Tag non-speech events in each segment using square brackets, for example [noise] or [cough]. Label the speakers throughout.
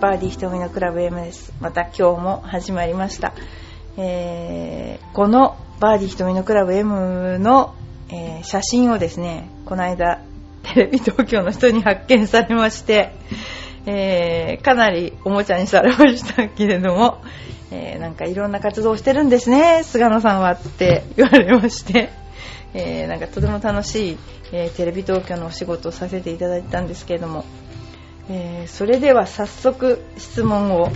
Speaker 1: バーディー瞳のクラブ M です。また今日も始まりました。えーこのバーディー瞳のクラブ M の、えー写真をですね、この間テレビ東京の人に発見されまして、えーかなりおもちゃにされましたけれども、えーなんかいろんな活動をしてるんですね、菅野さんはって言われまして、えーなんかとても楽しい、えテレビ東京のお仕事をさせていただいたんですけれども、えーそれでは早速質問を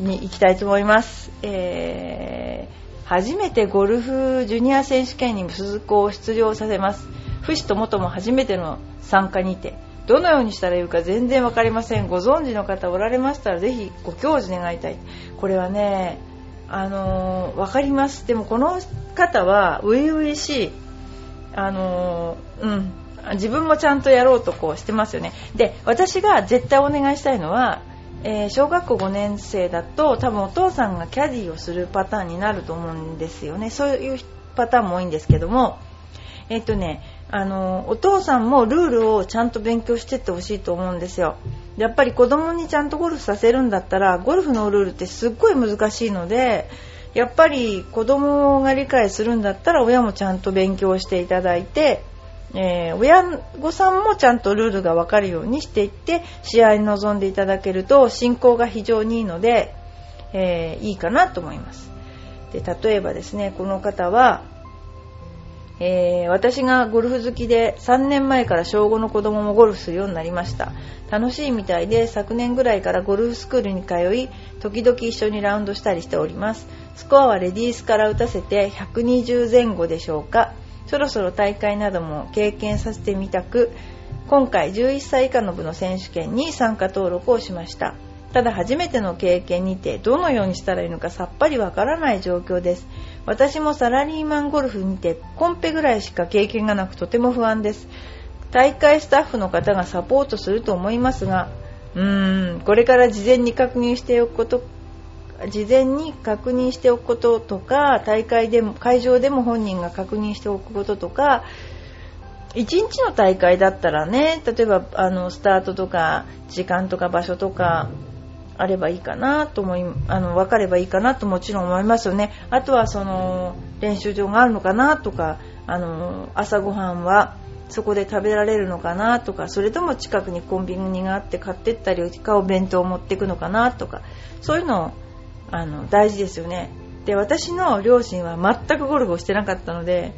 Speaker 1: に行きたいと思います、えー初めてゴルフジュニア選手権に鈴子を出場させます。父子ともとも初めての参加にてどのようにしたらいいか全然わかりません。ご存知の方おられましたらぜひご教示願いたい。これはねあのーわかります。でもこの方は初々しい。あのーうん。自分もちゃんとやろうとこうしてますよね。で私が絶対お願いしたいのは、えー小学校5年生だと多分お父さんがキャディーをするパターンになると思うんですよね。そういうパターンも多いんですけども。えっとねあのお父さんもルールをちゃんと勉強してってほしいと思うんですよ。やっぱり子供にちゃんとゴルフさせるんだったらゴルフのルールってすっごい難しいのでやっぱり子供が理解するんだったら親もちゃんと勉強していただいて、えー親御さんもちゃんとルールが分かるようにしていって試合に臨んでいただけると進行が非常にいいので、えーいいかなと思います。で例えばですねこの方はえー私がゴルフ好きで3年前から小5の子供もゴルフするようになりました。楽しいみたいで昨年ぐらいからゴルフスクールに通い時々一緒にラウンドしたりしております。スコアはレディースから打たせて120前後でしょうか。そろそろ大会なども経験させてみたく今回11歳以下の部の選手権に参加登録をしました。ただ初めての経験にてどのようにしたらいいのかさっぱりわからない状況です。私もサラリーマンゴルフにてコンペぐらいしか経験がなくとても不安です。大会スタッフの方がサポートすると思いますがうーんこれから事前に確認しておくこと事前に確認しておくこととか大会でも会場でも本人が確認しておくこととか1日の大会だったらね例えばあのスタートとか時間とか場所とかあればいいかなと思いあの分かればいいかなともちろん思いますよね。あとはその練習場があるのかなとかあの朝ごはんはそこで食べられるのかなとかそれとも近くにコンビニがあって買ってったりかお弁当を持っていくのかなとかそういうのをあの大事ですよね。で私の両親は全くゴルフをしてなかったので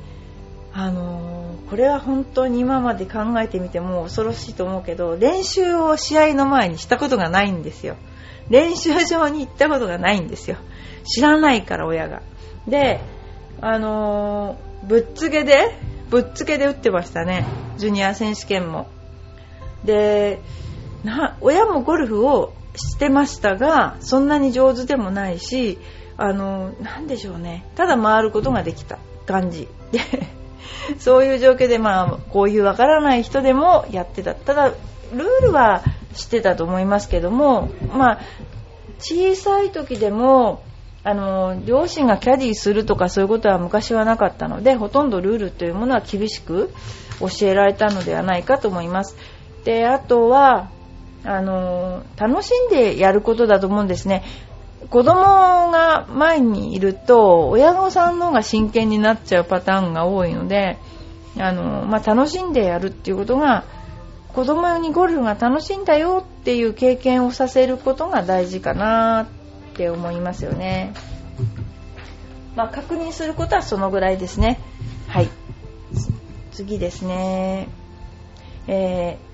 Speaker 1: あのーこれは本当に今まで考えてみても恐ろしいと思うけど練習を試合の前にしたことがないんですよ。練習場に行ったことがないんですよ。知らないから親が。であのーぶっつけでぶっつけで打ってましたね。ジュニア選手権も。でな親もゴルフをしてましたがそんなに上手でもないしあのなでしょうね。ただ回ることができた感じ。で [laughs] そういう状況でまあこういうわからない人でもやってた。ただルールは知ってたと思いますけどもまあ小さい時でもあの両親がキャディーするとかそういうことは昔はなかったのでほとんどルールというものは厳しく教えられたのではないかと思います。であとはあの楽しんでやることだと思うんですね子供が前にいると親御さんの方が真剣になっちゃうパターンが多いのであの、まあ、楽しんでやるっていうことが子供にゴルフが楽しいんだよっていう経験をさせることが大事かなって思いますよね。まあ、確認することはそのぐらいですね。はい。次ですね。えー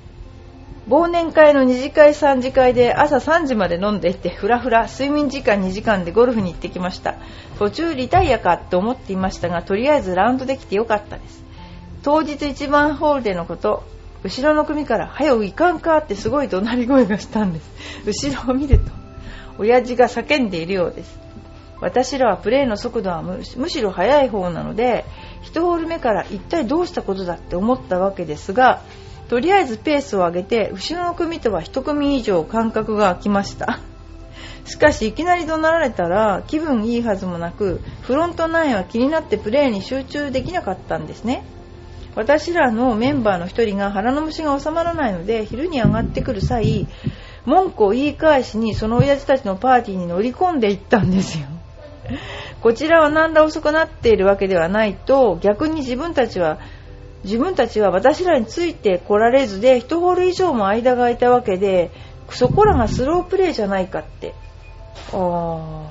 Speaker 1: 忘年会の2次会3次会で朝3時まで飲んでいてふらふら。睡眠時間2時間でゴルフに行ってきました。途中リタイアかと思っていましたがとりあえずラウンドできてよかったです。当日1番ホールでのこと後ろの組から「早ういかんか」ってすごい怒鳴り声がしたんです。後ろを見ると親父が叫んでいるようです。私らはプレーの速度はむむしろ速い方なので1ホール目から一体どうしたことだって思ったわけですがとりあえずペースを上げて後ろの組とは1組以上間隔が空きました。[laughs] しかしいきなり怒鳴られたら気分いいはずもなくフロントナインは気になってプレーに集中できなかったんですね。私らのメンバーの1人が腹の虫が収まらないので昼に上がってくる際文句を言い返しにその親父たちのパーティーに乗り込んでいったんですよ。こちらは何ら遅くなっているわけではないと逆に自分たちは自分たちは私らについてこられずで1ホール以上も間が空いたわけでそこらがスロープレーじゃないかって。あ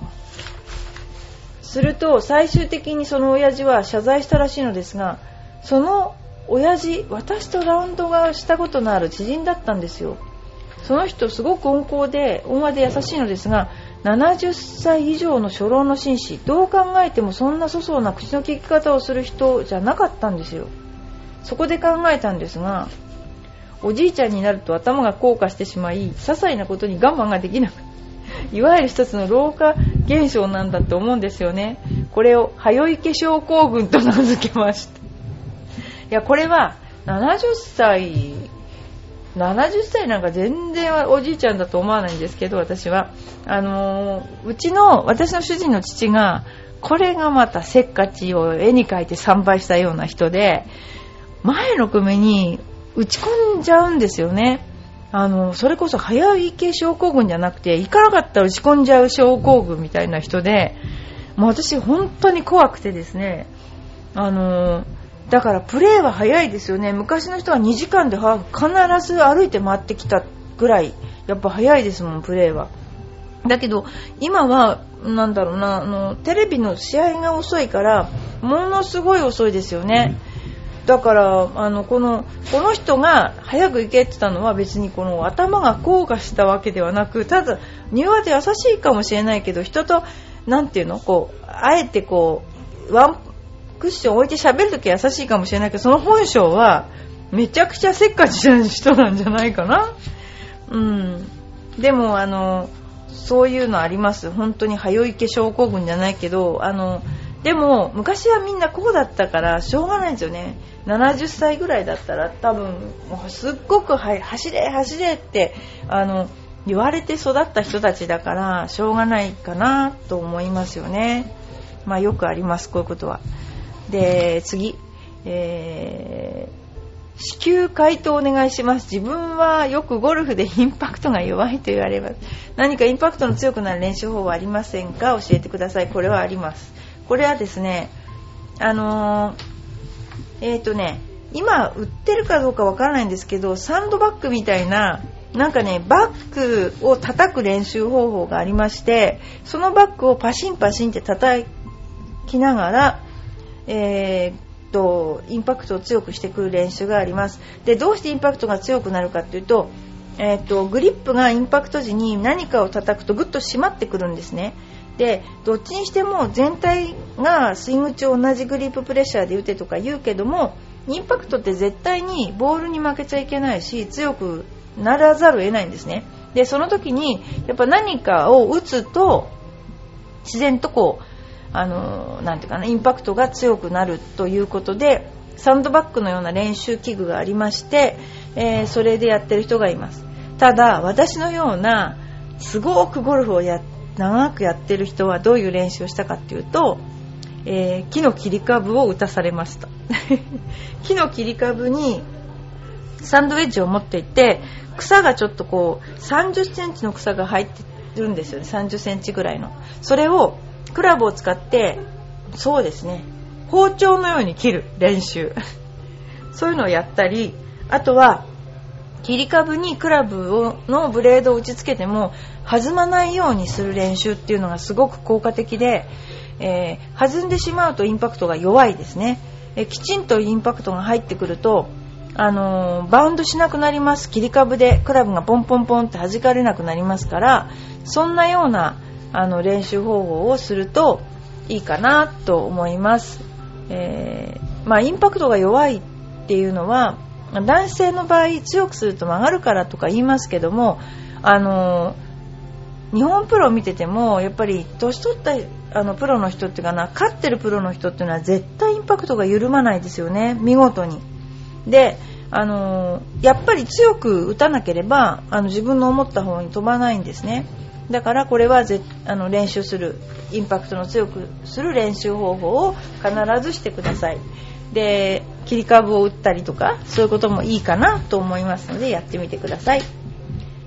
Speaker 1: すると最終的にその親父は謝罪したらしいのですがその親父私とラウンドがしたことのある知人だったんですよ。その人すごく温厚で温和で優しいのですが70歳以上の初老の紳士どう考えてもそんな粗相な口の利き方をする人じゃなかったんですよそこで考えたんですがおじいちゃんになると頭が硬化してしまい些細なことに我慢ができなくいわゆる一つの老化現象なんだと思うんですよね。これを早い化粧候群と名付けましたいやこれは70歳70歳なんか全然おじいちゃんだと思わないんですけど私は。あのー、うちの私の主人の父がこれがまたせっかちを絵に描いて参拝したような人で前の組に打ち込んじゃうんですよね。あのそれこそ早い系症候群じゃなくて行かなかったら打ち込んじゃう症候群みたいな人でもう私本当に怖くてですね。あのだからプレーは早いですよね。昔の人は2時間で必ず歩いて回ってきたぐらいやっぱ早いですもんプレーは。だけど今はなんだろうなあのテレビの試合が遅いからものすごい遅いですよね。だからあのこのこの人が早く行けって言ったのは別にこの頭が硬化したわけではなくただ庭で優しいかもしれないけど人と何て言うのこうあえてこうワンクッション置いて喋るとき優しいかもしれないけどその本性はめちゃくちゃせっかちな人なんじゃないかな。うん。でもあのそういうのあります。本当に早い化粧候群じゃないけどあのでも昔はみんなこうだったからしょうがないんですよね。70歳ぐらいだったら多分もうすっごく走れ走れってあの言われて育った人たちだからしょうがないかなと思いますよね。まあよくありますこういうことは。で次、えー、至急回答お願いします。自分はよくゴルフでインパクトが弱いと言われます。何かインパクトの強くなる練習法はありませんか？教えてください。これはあります。これはですねあの、えっ、ー、とね今売ってるかどうかわからないんですけどサンドバッグみたいななんかねバッグを叩く練習方法がありましてそのバッグをパシンパシンって叩きながらえー、とインパクトを強くしてくる練習があります。でどうしてインパクトが強くなるかっていうと,、えーと、グリップがインパクト時に何かを叩くとグッと締まってくるんですね。でどっちにしても全体がスイング中同じグリッププレッシャーで打てとか言うけどもインパクトって絶対にボールに負けちゃいけないし強くならざるを得ないんですね。でその時にやっぱ何かを打つと自然とこうあのなていうかなインパクトが強くなるということでサンドバッグのような練習器具がありまして、えー、それでやってる人がいます。ただ私のようなすごくゴルフをや長くやってる人はどういう練習をしたかっていうと、えー、木の切り株を打たされました。[laughs] 木の切り株にサンドウェッジを持っていて草がちょっとこう3 0センチの草が入ってるんですよね。3 0センチぐらいの。それをクラブを使ってそうですね。包丁のように切る練習。[laughs] そういうのをやったりあとは切り株にクラブをのブレードを打ち付けても弾まないようにする練習っていうのがすごく効果的で、えー、弾んでしまうとインパクトが弱いですね、えー、きちんとインパクトが入ってくるとあのー、バウンドしなくなります。切り株でクラブがポンポンポンって弾かれなくなりますからそんなようなあの練習方法をするといいかなと思います、えー、まあ、インパクトが弱いっていうのは男性の場合強くすると曲がるからとか言いますけどもあの日本プロを見ててもやっぱり年取ったあのプロの人っていうかな勝ってるプロの人っていうのは絶対インパクトが緩まないですよね。見事に。であのやっぱり強く打たなければあの自分の思った方に飛ばないんですね。だからこれはぜあの練習するインパクトの強くする練習方法を必ずしてください。で切り株を打ったりとかそういうこともいいかなと思いますのでやってみてください。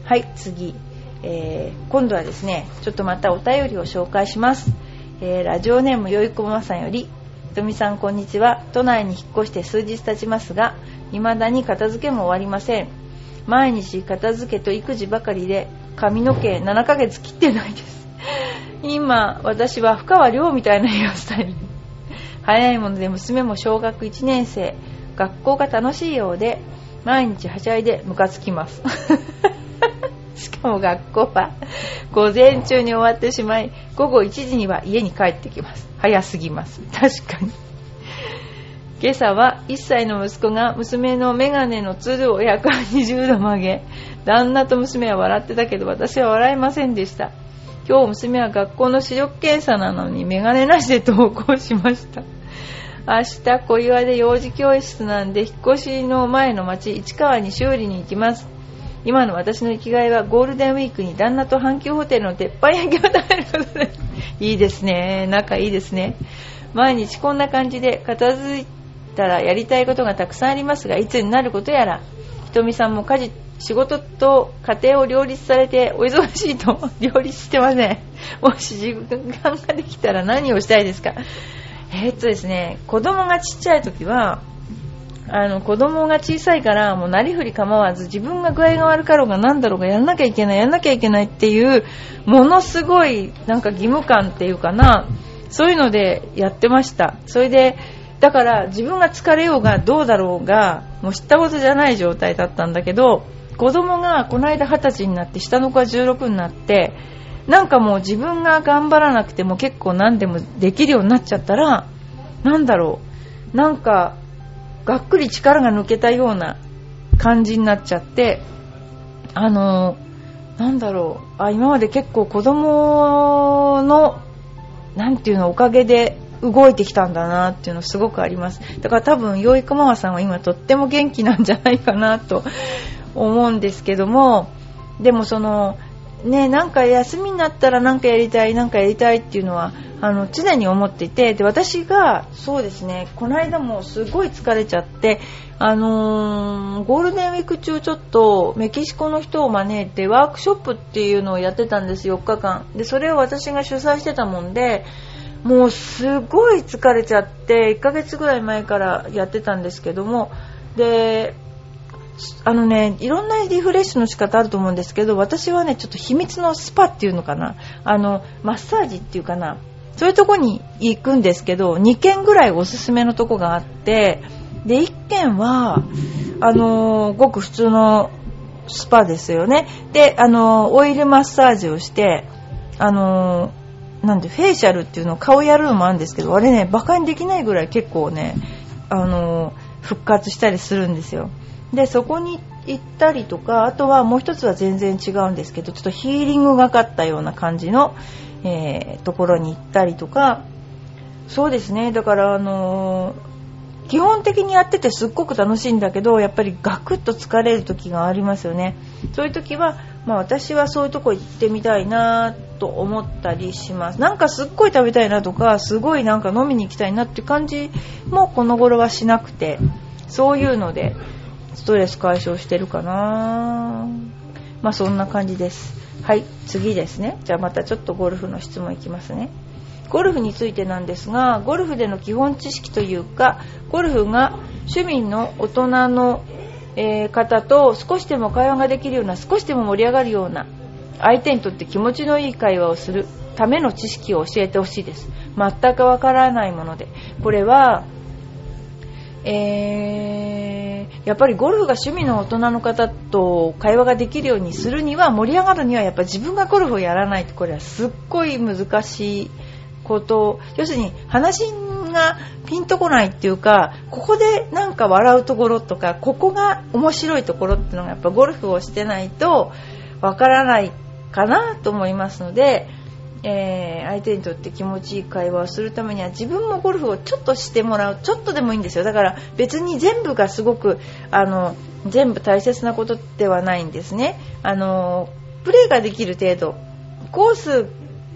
Speaker 1: はい次、えー、今度はですねちょっとまたお便りを紹介します、えー、ラジオネームよいこまさんよりひとみさんこんにちは。都内に引っ越して数日経ちますが未だに片付けも終わりません。毎日片付けと育児ばかりで髪の毛7ヶ月切ってないです。今私は深川亮みたいなヘアスタイル早いもので娘も小学1年生。学校が楽しいようで毎日はしゃいでムカつきます。[laughs] しかも学校は午前中に終わってしまい午後1時には家に帰ってきます。早すぎます。確かに。今朝は1歳の息子が娘のメガネのつるを120度曲げ旦那と娘は笑ってたけど私は笑いませんでした。今日娘は学校の視力検査なのにメガネなしで登校しました。明日小岩で幼児教室なんで引っ越しの前の町市川に修理に行きます。今の私の生きがいはゴールデンウィークに旦那と阪急ホテルの鉄板焼きを食べることですいいですね。仲いいですね。毎日こんな感じで片付いたらやりたいことがたくさんありますがいつになることやらひとみさんも家事仕事と家庭を両立されてお忙しいと両立してません。もし自分ができたら何をしたいですか？えー、っとですね子供がちっちゃい時はあの子供が小さいからもうなりふり構わず自分が具合が悪かろうが何だろうがやらなきゃいけないやらなきゃいけないっていうものすごいなんか義務感っていうかなそういうのでやってました。それでだから自分が疲れようがどうだろうがもう知ったことじゃない状態だったんだけど子供がこの間20歳になって下の子が16になってなんかもう自分が頑張らなくても結構何でもできるようになっちゃったらなんだろう。なんかがっくり力が抜けたような感じになっちゃってあのなんだろう。あ今まで結構子供のなんていうのおかげで動いてきたんだなっていうのすごくあります。だから多分養育ママさんは今とっても元気なんじゃないかなと思うんですけどもでもそのねなんか休みになったら何かやりたい何かやりたいっていうのはあの常に思っていてで私がそうですねこの間もすごい疲れちゃってあのー、ゴールデンウィーク中ちょっとメキシコの人を招いてワークショップっていうのをやってたんです4日間。でそれを私が主催してたもんでもうすごい疲れちゃって1ヶ月ぐらい前からやってたんですけどもであのねいろんなリフレッシュの仕方あると思うんですけど私はねちょっと秘密のスパっていうのかな。あのマッサージっていうかな。そういうとこに行くんですけど2軒ぐらいおすすめのとこがあってで1軒はあのごく普通のスパですよね。であのオイルマッサージをしてあのなんでフェイシャルっていうのを顔やるのもあるんですけどあれねバカにできないぐらい結構ねあの復活したりするんですよ。でそこに行ったりとかあとはもう一つは全然違うんですけどちょっとヒーリングがかったような感じの、えー、ところに行ったりとか。そうですね。だからあのー、基本的にやっててすっごく楽しいんだけどやっぱりガクッと疲れる時がありますよね。そういう時はまあ、私はそういうとこ行ってみたいなと思ったりします。なんかすっごい食べたいなとかすごいなんか飲みに行きたいなって感じもこの頃はしなくてそういうのでストレス解消してるかな。まあそんな感じです。はい次ですね。じゃあまたちょっとゴルフの質問いきますね。ゴルフについてなんですがゴルフでの基本知識というかゴルフが趣味の大人のえー、方と少しでも会話ができるような少しでも盛り上がるような相手にとって気持ちのいい会話をするための知識を教えてほしいです。全くわからないもので。これは、えー、やっぱりゴルフが趣味の大人の方と会話ができるようにするには盛り上がるにはやっぱ自分がゴルフをやらないとこれはすっごい難しいこと要するに話がピンとこないっていうかここでなんか笑うところとかここが面白いところっていうのがやっぱゴルフをしてないとわからないかなと思いますので、えー、相手にとって気持ちいい会話をするためには自分もゴルフをちょっとしてもらうちょっとでもいいんですよだから別に全部がすごくあの全部大切なことではないんですねあのプレーができる程度コース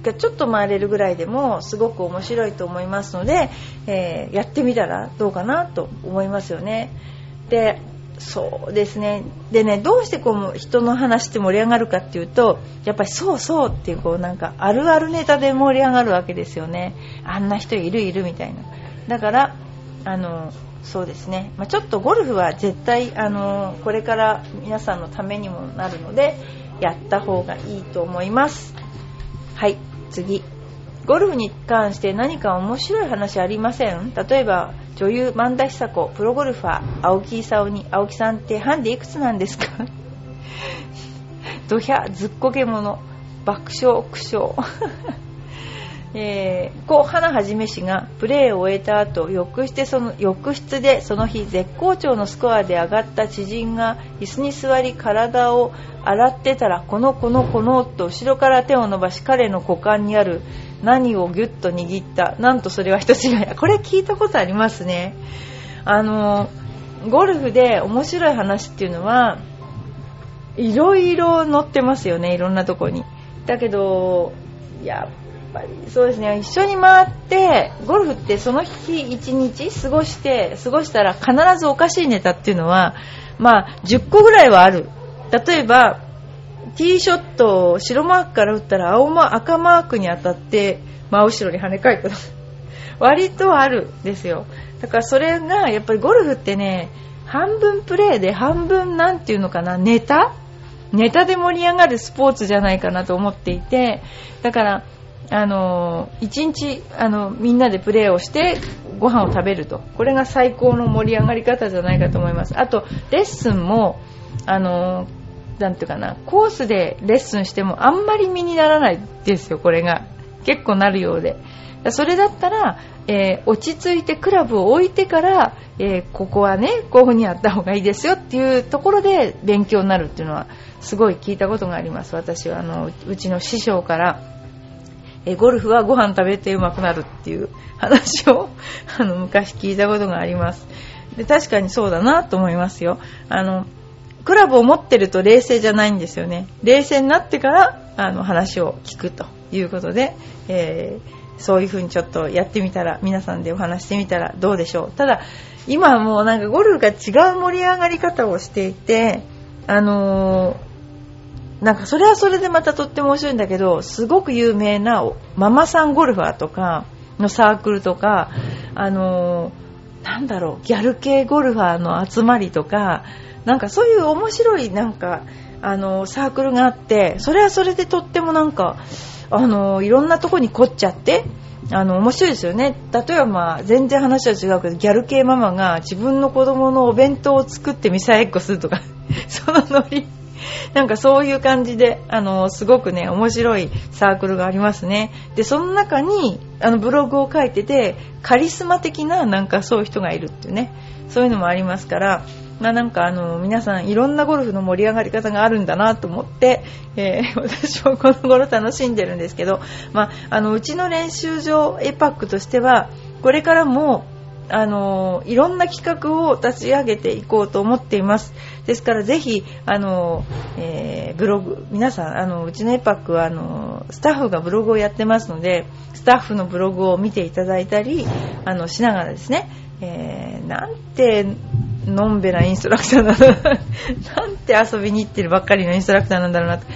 Speaker 1: がちょっと回れるぐらいでもすごく面白いと思いますので、えー、やってみたらどうかなと思いますよね。でそうですね。でねどうしてこう人の話って盛り上がるかっていうとやっぱりそうそうっていうこうなんかあるあるネタで盛り上がるわけですよね。あんな人いるいるみたいな。だからあのそうですね、まあ、ちょっとゴルフは絶対あのこれから皆さんのためにもなるのでやった方がいいと思います。はい次。ゴルフに関して何か面白い話ありません？例えば女優萬田久子プロゴルファー青木功に青木さんってハンデいくつなんですか？[laughs] ドヒャずっこけ者爆笑苦笑。[laughs] えー、故花はじめ氏がプレーを終えた後浴室その浴室でその日絶好調のスコアで上がった知人が椅子に座り体を洗ってたらこのこのこのと後ろから手を伸ばし彼の股間にある何をギュッと握ったなんとそれは人違い。これ聞いたことありますね。あのゴルフで面白い話っていうのはいろいろ載ってますよねいろんなとこに。だけどやっぱりそうですね。一緒に回ってゴルフってその日一日過ごして過ごしたら必ずおかしいネタっていうのはまあ10個ぐらいはある。例えばティーショットを白マークから打ったら青マ赤マークに当たって真後ろに跳ね返った。[laughs] 割とあるんですよ。だからそれがやっぱりゴルフってね半分プレーで半分なんていうのかなネタ？ネタで盛り上がるスポーツじゃないかなと思っていてだからあの1日あのみんなでプレーをしてご飯を食べると。これが最高の盛り上がり方じゃないかと思います。あとレッスンもあのなんていうかなコースでレッスンしてもあんまり身にならないですよこれが。結構なるようで。それだったら、えー、落ち着いてクラブを置いてから、えー、ここはねこういう風にやった方がいいですよっていうところで勉強になるっていうのはすごい聞いたことがあります。私はあのうちの師匠からえゴルフはご飯食べて上手くなるっていう話を [laughs] あの昔聞いたことがあります。で確かにそうだなと思いますよ。あのクラブを持ってると冷静じゃないんですよね。冷静になってからあの話を聞くということで、えー、そういう風にちょっとやってみたら皆さんでお話してみたらどうでしょう。ただ今もうなんかゴルフが違う盛り上がり方をしていてあのーなんかそれはそれでまたとっても面白いんだけどすごく有名なママさんゴルファーとかのサークルとかあのなんだろうギャル系ゴルファーの集まりとかなんかそういう面白いなんかあのサークルがあってそれはそれでとってもなんかあのいろんなとこに凝っちゃってあの面白いですよね。例えば、まあ、全然話は違うけどギャル系ママが自分の子供のお弁当を作ってミサイっこするとか [laughs] そのノリ。[laughs] なんかそういう感じで、あの、すごくね、面白いサークルがありますね。で、その中に、あの、ブログを書いてて、カリスマ的な、なんかそういう人がいるっていうね、そういうのもありますから、まあ、なんかあの皆さんいろんなゴルフの盛り上がり方があるんだなと思って、えー、[laughs] 私もこの頃楽しんでるんですけど、まあ、あのうちの練習場エパックとしてはこれからもあのいろんな企画を立ち上げていこうと思っていますですからぜひあの、えー、ブログ皆さんあのうちのエパックはあのスタッフがブログをやってますのでスタッフのブログを見ていただいたりあのしながらですね、えー、なんてのんべなインストラクターなんだ [laughs] なんて遊びに行ってるばっかりのインストラクターなんだろうなと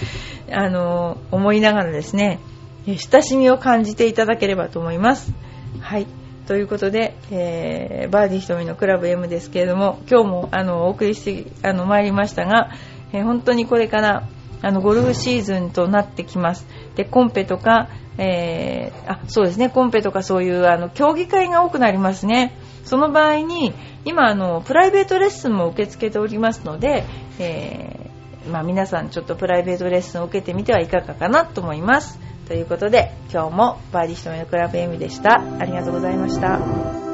Speaker 1: あの思いながらですね親しみを感じていただければと思います。はいということで、えー、バーディー瞳のクラブ M ですけれども、今日もあのお送りしてあの参りましたが、えー、本当にこれからあのゴルフシーズンとなってきます。で、コンペとか、えー、あ、そうですね、コンペとかそういうあの競技会が多くなりますね。その場合に、今あのプライベートレッスンも受け付けておりますので、えー、まあ、皆さんちょっとプライベートレッスンを受けてみてはいかがかなと思います。ということで今日もバーディーひとめのクラブエミでした。ありがとうございました。